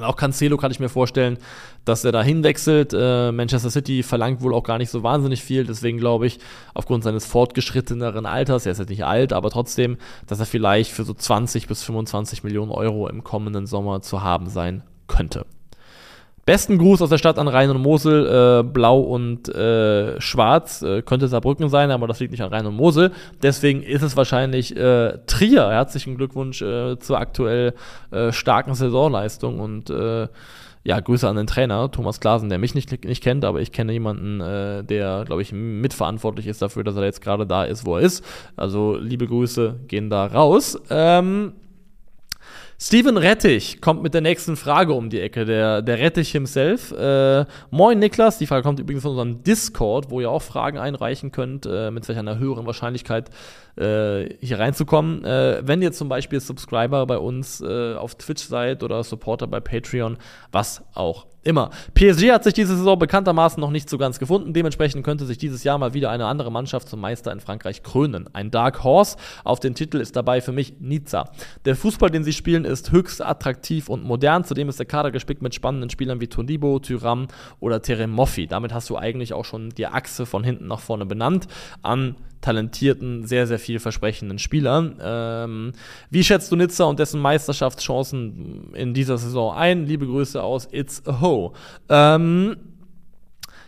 Auch Cancelo kann ich mir vorstellen, dass er da hinwechselt. Äh, Manchester City verlangt wohl auch gar nicht so wahnsinnig viel. Deswegen glaube ich, aufgrund seines fortgeschritteneren Alters, er ist jetzt nicht alt, aber trotzdem, dass er vielleicht für so 20 bis 25 Millionen Euro im kommenden Sommer zu haben sein könnte. Besten Gruß aus der Stadt an Rhein und Mosel, äh, blau und äh, schwarz, äh, könnte Saarbrücken sein, aber das liegt nicht an Rhein und Mosel. Deswegen ist es wahrscheinlich äh, Trier. Herzlichen Glückwunsch äh, zur aktuell äh, starken Saisonleistung und ja, Grüße an den Trainer, Thomas Glasen, der mich nicht, nicht kennt, aber ich kenne jemanden, äh, der, glaube ich, mitverantwortlich ist dafür, dass er jetzt gerade da ist, wo er ist. Also liebe Grüße gehen da raus. Ähm, Steven Rettich kommt mit der nächsten Frage um die Ecke, der, der Rettich himself. Äh, moin Niklas, die Frage kommt übrigens von unserem Discord, wo ihr auch Fragen einreichen könnt, äh, mit welcher einer höheren Wahrscheinlichkeit äh, hier reinzukommen. Äh, wenn ihr zum Beispiel Subscriber bei uns äh, auf Twitch seid oder Supporter bei Patreon, was auch immer. PSG hat sich diese Saison bekanntermaßen noch nicht so ganz gefunden. Dementsprechend könnte sich dieses Jahr mal wieder eine andere Mannschaft zum Meister in Frankreich krönen. Ein Dark Horse auf den Titel ist dabei für mich Nizza. Der Fußball, den sie spielen, ist höchst attraktiv und modern. Zudem ist der Kader gespickt mit spannenden Spielern wie Todibo, Tyram oder Teremoffi. Damit hast du eigentlich auch schon die Achse von hinten nach vorne benannt. An talentierten, sehr, sehr vielversprechenden Spielern. Ähm, wie schätzt du Nizza und dessen Meisterschaftschancen in dieser Saison ein? Liebe Grüße aus It's a Ho. Ähm,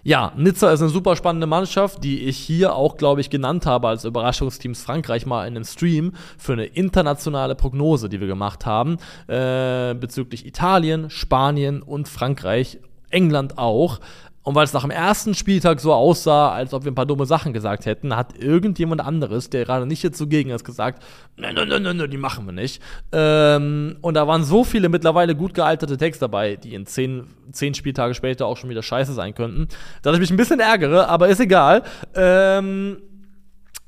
Ja, Nizza ist eine super spannende Mannschaft, die ich hier auch, glaube ich, genannt habe als Überraschungsteams Frankreich mal in einem Stream für eine internationale Prognose, die wir gemacht haben, äh, bezüglich Italien, Spanien und Frankreich, England auch. Und weil es nach dem ersten Spieltag so aussah, als ob wir ein paar dumme Sachen gesagt hätten, hat irgendjemand anderes, der gerade nicht jetzt zugegen ist, gesagt, nein, nein, nein, nein, die machen wir nicht. Ähm, und da waren so viele mittlerweile gut gealterte Texte dabei, die in zehn, zehn Spieltage später auch schon wieder scheiße sein könnten, dass ich mich ein bisschen ärgere, aber ist egal. Ähm,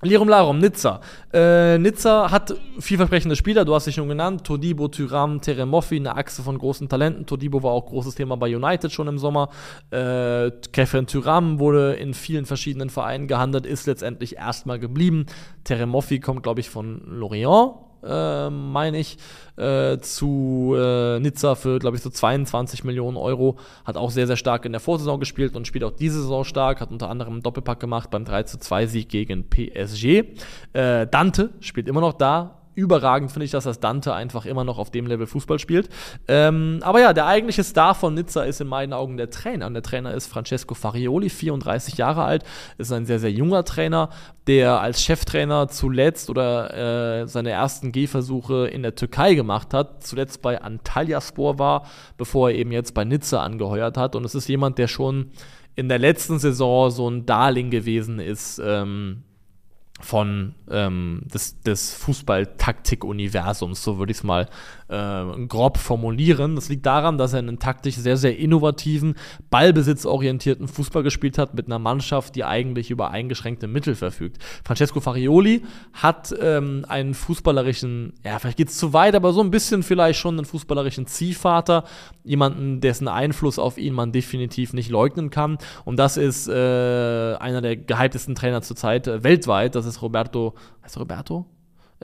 Lirum Larum, Nizza. Äh, Nizza hat vielversprechende Spieler, du hast sie schon genannt. Todibo, Tyram, Teremoffi, eine Achse von großen Talenten. Todibo war auch großes Thema bei United schon im Sommer. Äh, Kefren Tyram wurde in vielen verschiedenen Vereinen gehandelt, ist letztendlich erstmal geblieben. Teremoffi kommt, glaube ich, von Lorient äh, meine ich, äh, zu äh, Nizza für, glaube ich, so 22 Millionen Euro. Hat auch sehr, sehr stark in der Vorsaison gespielt und spielt auch diese Saison stark. Hat unter anderem einen Doppelpack gemacht beim 3 zu 2 Sieg gegen PSG. Äh, Dante spielt immer noch da überragend finde ich, dass das Dante einfach immer noch auf dem Level Fußball spielt. Ähm, aber ja, der eigentliche Star von Nizza ist in meinen Augen der Trainer. Und der Trainer ist Francesco Farioli, 34 Jahre alt, ist ein sehr, sehr junger Trainer, der als Cheftrainer zuletzt oder äh, seine ersten Gehversuche in der Türkei gemacht hat, zuletzt bei Antalyaspor war, bevor er eben jetzt bei Nizza angeheuert hat. Und es ist jemand, der schon in der letzten Saison so ein Darling gewesen ist. Ähm, von ähm, des, des Fußball-Taktik-Universums, so würde ich es mal äh, grob formulieren. Das liegt daran, dass er einen taktisch sehr, sehr innovativen, ballbesitzorientierten Fußball gespielt hat mit einer Mannschaft, die eigentlich über eingeschränkte Mittel verfügt. Francesco Farioli hat ähm, einen fußballerischen, ja, vielleicht geht es zu weit, aber so ein bisschen vielleicht schon einen fußballerischen Ziehvater, jemanden, dessen Einfluss auf ihn man definitiv nicht leugnen kann. Und das ist äh, einer der gehyptesten Trainer zurzeit äh, weltweit. Das ist Roberto, heißt Roberto?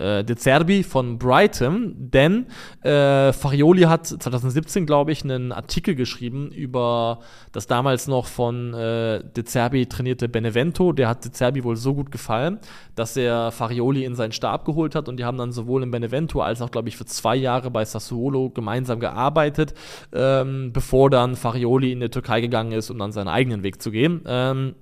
Äh, De Zerbi von Brighton, denn äh, Farioli hat 2017, glaube ich, einen Artikel geschrieben über das damals noch von äh, De Zerbi trainierte Benevento. Der hat De Zerbi wohl so gut gefallen, dass er Farioli in seinen Stab geholt hat und die haben dann sowohl in Benevento als auch, glaube ich, für zwei Jahre bei Sassuolo gemeinsam gearbeitet, ähm, bevor dann Farioli in die Türkei gegangen ist, um dann seinen eigenen Weg zu gehen. Ähm,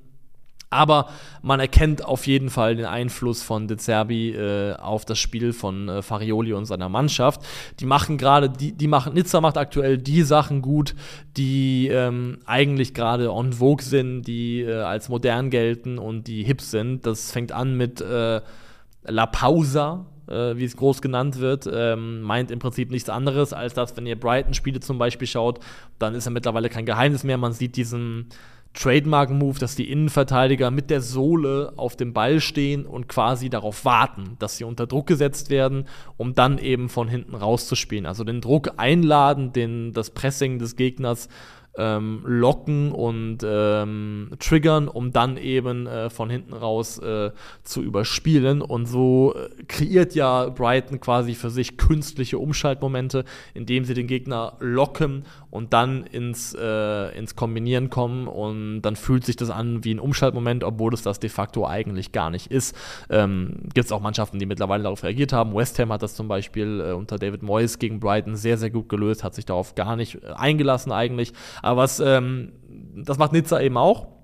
aber man erkennt auf jeden Fall den Einfluss von De Zerbi äh, auf das Spiel von äh, Farioli und seiner Mannschaft. Die machen gerade, die, die machen, Nizza macht aktuell die Sachen gut, die ähm, eigentlich gerade on vogue sind, die äh, als modern gelten und die hip sind. Das fängt an mit äh, La Pausa, äh, wie es groß genannt wird, ähm, meint im Prinzip nichts anderes, als dass, wenn ihr Brighton-Spiele zum Beispiel schaut, dann ist ja mittlerweile kein Geheimnis mehr. Man sieht diesen Trademark-Move, dass die Innenverteidiger mit der Sohle auf dem Ball stehen und quasi darauf warten, dass sie unter Druck gesetzt werden, um dann eben von hinten rauszuspielen. Also den Druck einladen, den, das Pressing des Gegners ähm, locken und ähm, triggern, um dann eben äh, von hinten raus äh, zu überspielen. Und so äh, kreiert ja Brighton quasi für sich künstliche Umschaltmomente, indem sie den Gegner locken und dann ins, äh, ins Kombinieren kommen. Und dann fühlt sich das an wie ein Umschaltmoment, obwohl es das de facto eigentlich gar nicht ist. Ähm, Gibt es auch Mannschaften, die mittlerweile darauf reagiert haben. West Ham hat das zum Beispiel äh, unter David Moyes gegen Brighton sehr, sehr gut gelöst, hat sich darauf gar nicht äh, eingelassen eigentlich. Aber was, ähm, das macht Nizza eben auch.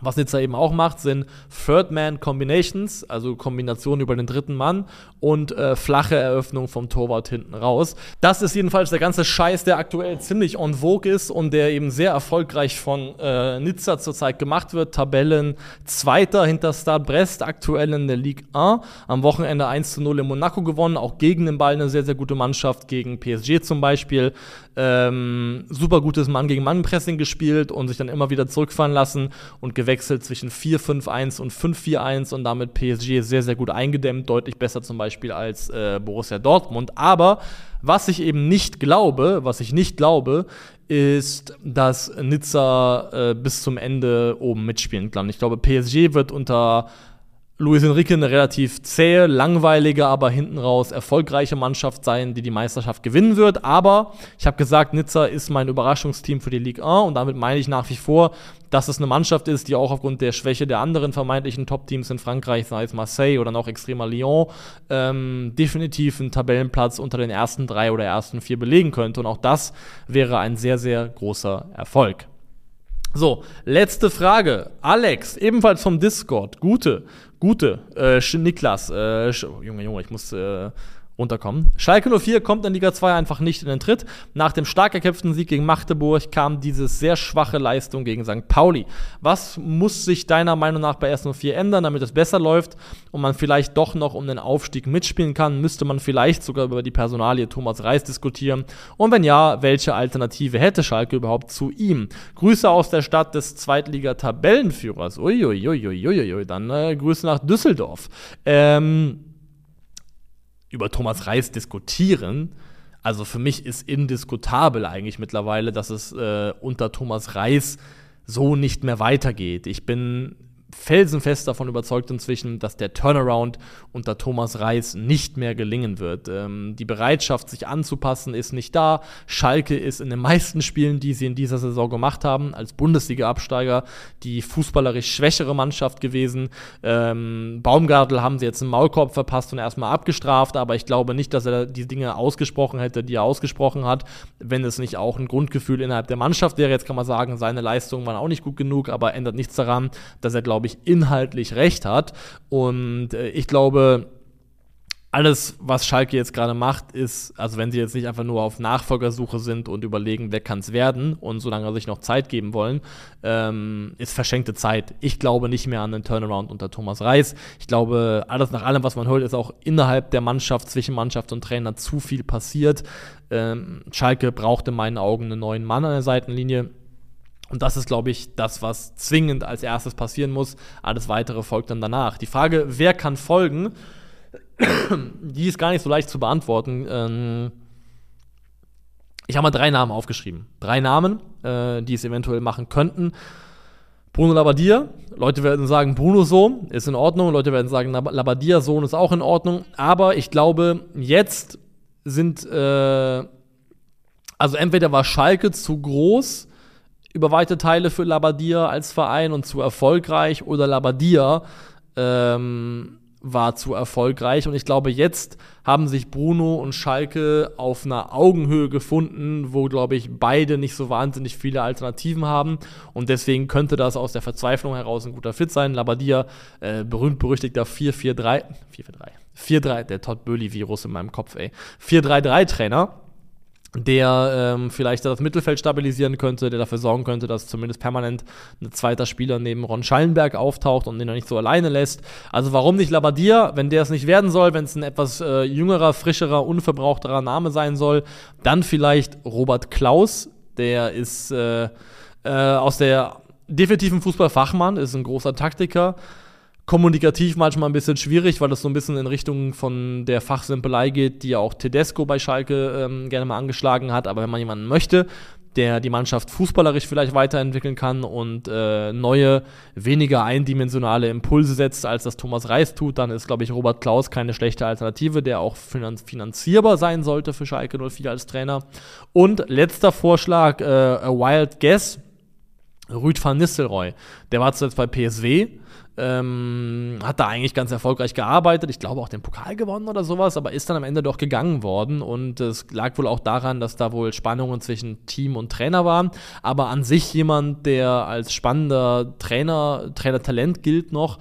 Was Nizza eben auch macht, sind Third-Man-Combinations, also Kombinationen über den dritten Mann und äh, flache Eröffnung vom Torwart hinten raus. Das ist jedenfalls der ganze Scheiß, der aktuell ziemlich on vogue ist und der eben sehr erfolgreich von äh, Nizza zurzeit gemacht wird. Tabellen Zweiter hinter Stade Brest, aktuell in der Ligue 1. Am Wochenende 1 zu 0 in Monaco gewonnen, auch gegen den Ball eine sehr, sehr gute Mannschaft, gegen PSG zum Beispiel. Ähm, super gutes Mann-gegen-Mann-Pressing gespielt und sich dann immer wieder zurückfallen lassen und gewechselt zwischen 4-5-1 und 5-4-1 und damit PSG sehr, sehr gut eingedämmt, deutlich besser zum Beispiel als äh, Borussia Dortmund. Aber was ich eben nicht glaube, was ich nicht glaube, ist, dass Nizza äh, bis zum Ende oben mitspielen kann. Ich glaube, PSG wird unter Luis Enrique eine relativ zähe, langweilige, aber hinten raus erfolgreiche Mannschaft sein, die die Meisterschaft gewinnen wird. Aber ich habe gesagt, Nizza ist mein Überraschungsteam für die Ligue 1 und damit meine ich nach wie vor, dass es eine Mannschaft ist, die auch aufgrund der Schwäche der anderen vermeintlichen Top-Teams in Frankreich, sei es Marseille oder noch extremer Lyon, ähm, definitiv einen Tabellenplatz unter den ersten drei oder ersten vier belegen könnte. Und auch das wäre ein sehr, sehr großer Erfolg. So, letzte Frage. Alex, ebenfalls vom Discord. Gute, gute. Äh, Niklas, äh, Junge, Junge, ich muss äh, runterkommen. Schalke 04 kommt in Liga 2 einfach nicht in den Tritt. Nach dem stark erkämpften Sieg gegen Magdeburg kam diese sehr schwache Leistung gegen St. Pauli. Was muss sich deiner Meinung nach bei S04 ändern, damit es besser läuft und man vielleicht doch noch um den Aufstieg mitspielen kann? Müsste man vielleicht sogar über die Personalie Thomas Reis diskutieren? Und wenn ja, welche Alternative hätte Schalke überhaupt zu ihm? Grüße aus der Stadt des Zweitliga-Tabellenführers. Uiuiuiuiui, dann äh, Grüße nach Düsseldorf. Ähm, über Thomas Reis diskutieren. Also für mich ist indiskutabel eigentlich mittlerweile, dass es äh, unter Thomas Reis so nicht mehr weitergeht. Ich bin felsenfest davon überzeugt inzwischen, dass der Turnaround unter Thomas Reis nicht mehr gelingen wird. Ähm, die Bereitschaft, sich anzupassen, ist nicht da. Schalke ist in den meisten Spielen, die sie in dieser Saison gemacht haben, als Bundesliga-Absteiger die fußballerisch schwächere Mannschaft gewesen. Ähm, Baumgartel haben sie jetzt einen Maulkorb verpasst und erstmal abgestraft, aber ich glaube nicht, dass er die Dinge ausgesprochen hätte, die er ausgesprochen hat, wenn es nicht auch ein Grundgefühl innerhalb der Mannschaft wäre. Jetzt kann man sagen, seine Leistungen waren auch nicht gut genug, aber ändert nichts daran, dass er, glaube ich, ich, inhaltlich recht hat. Und äh, ich glaube, alles, was Schalke jetzt gerade macht, ist, also wenn sie jetzt nicht einfach nur auf Nachfolgersuche sind und überlegen, wer kann es werden und solange sich noch Zeit geben wollen, ähm, ist verschenkte Zeit. Ich glaube nicht mehr an den Turnaround unter Thomas Reis. Ich glaube, alles nach allem, was man hört, ist auch innerhalb der Mannschaft, zwischen Mannschaft und Trainer zu viel passiert. Ähm, Schalke braucht in meinen Augen einen neuen Mann an der Seitenlinie. Und das ist, glaube ich, das, was zwingend als erstes passieren muss. Alles weitere folgt dann danach. Die Frage, wer kann folgen, die ist gar nicht so leicht zu beantworten. Ähm ich habe mal drei Namen aufgeschrieben. Drei Namen, äh, die es eventuell machen könnten. Bruno Labbadia. Leute werden sagen, Bruno Sohn ist in Ordnung. Leute werden sagen, Labbadia Sohn ist auch in Ordnung. Aber ich glaube, jetzt sind, äh, also entweder war Schalke zu groß über weite Teile für Labadia als Verein und zu erfolgreich oder Labadia ähm, war zu erfolgreich. Und ich glaube, jetzt haben sich Bruno und Schalke auf einer Augenhöhe gefunden, wo, glaube ich, beide nicht so wahnsinnig viele Alternativen haben. Und deswegen könnte das aus der Verzweiflung heraus ein guter Fit sein. Labadia, äh, berühmt-berüchtigter 4-4-3, 4-4-3, 4-3, der Todd Böhli-Virus in meinem Kopf, ey. 4-3-3-Trainer der ähm, vielleicht das Mittelfeld stabilisieren könnte, der dafür sorgen könnte, dass zumindest permanent ein zweiter Spieler neben Ron Schallenberg auftaucht und den er nicht so alleine lässt. Also warum nicht Labadia, wenn der es nicht werden soll, wenn es ein etwas äh, jüngerer, frischerer, unverbrauchterer Name sein soll, dann vielleicht Robert Klaus, der ist äh, äh, aus der definitiven Fußballfachmann, ist ein großer Taktiker, kommunikativ manchmal ein bisschen schwierig, weil das so ein bisschen in Richtung von der Fachsimpelei geht, die ja auch Tedesco bei Schalke ähm, gerne mal angeschlagen hat. Aber wenn man jemanden möchte, der die Mannschaft fußballerisch vielleicht weiterentwickeln kann und äh, neue, weniger eindimensionale Impulse setzt, als das Thomas Reis tut, dann ist, glaube ich, Robert Klaus keine schlechte Alternative, der auch finanzierbar sein sollte für Schalke 04 als Trainer. Und letzter Vorschlag, äh, a Wild Guess, Rüd van Nistelrooy. Der war zuletzt bei PSW ähm, hat da eigentlich ganz erfolgreich gearbeitet. Ich glaube auch den Pokal gewonnen oder sowas, aber ist dann am Ende doch gegangen worden. Und es lag wohl auch daran, dass da wohl Spannungen zwischen Team und Trainer waren. Aber an sich jemand, der als spannender Trainer, Trainertalent gilt noch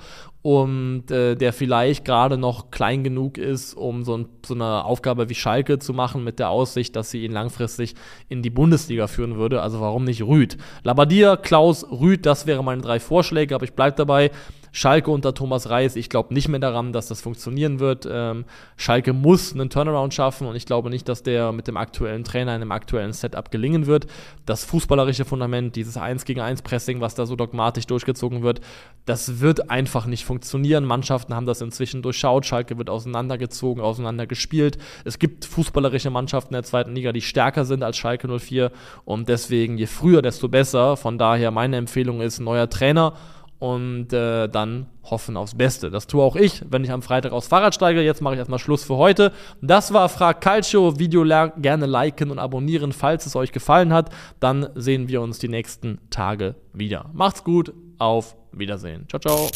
und äh, der vielleicht gerade noch klein genug ist, um so, ein, so, eine Aufgabe wie Schalke zu machen, mit der Aussicht, dass sie ihn langfristig in die Bundesliga führen würde. Also warum nicht Rüd? Labadia, Klaus, Rüd, das wären meine drei Vorschläge, aber ich bleibe dabei. Schalke unter Thomas Reis, ich glaube nicht mehr daran, dass das funktionieren wird. Ähm, Schalke muss einen Turnaround schaffen und ich glaube nicht, dass der mit dem aktuellen Trainer in dem aktuellen Setup gelingen wird. Das fußballerische Fundament, dieses 1 gegen 1 Pressing, was da so dogmatisch durchgezogen wird, das wird einfach nicht funktionieren. Mannschaften haben das inzwischen durchschaut. Schalke wird auseinandergezogen, auseinandergespielt. Es gibt fußballerische Mannschaften der zweiten Liga, die stärker sind als Schalke 04 und deswegen je früher, desto besser. Von daher meine Empfehlung ist neuer Trainer und äh, dann hoffen aufs Beste. Das tue auch ich, wenn ich am Freitag aufs Fahrrad steige. Jetzt mache ich erstmal Schluss für heute. Das war Frag Calcio. Video gerne liken und abonnieren, falls es euch gefallen hat. Dann sehen wir uns die nächsten Tage wieder. Macht's gut, auf Wiedersehen. Ciao, ciao.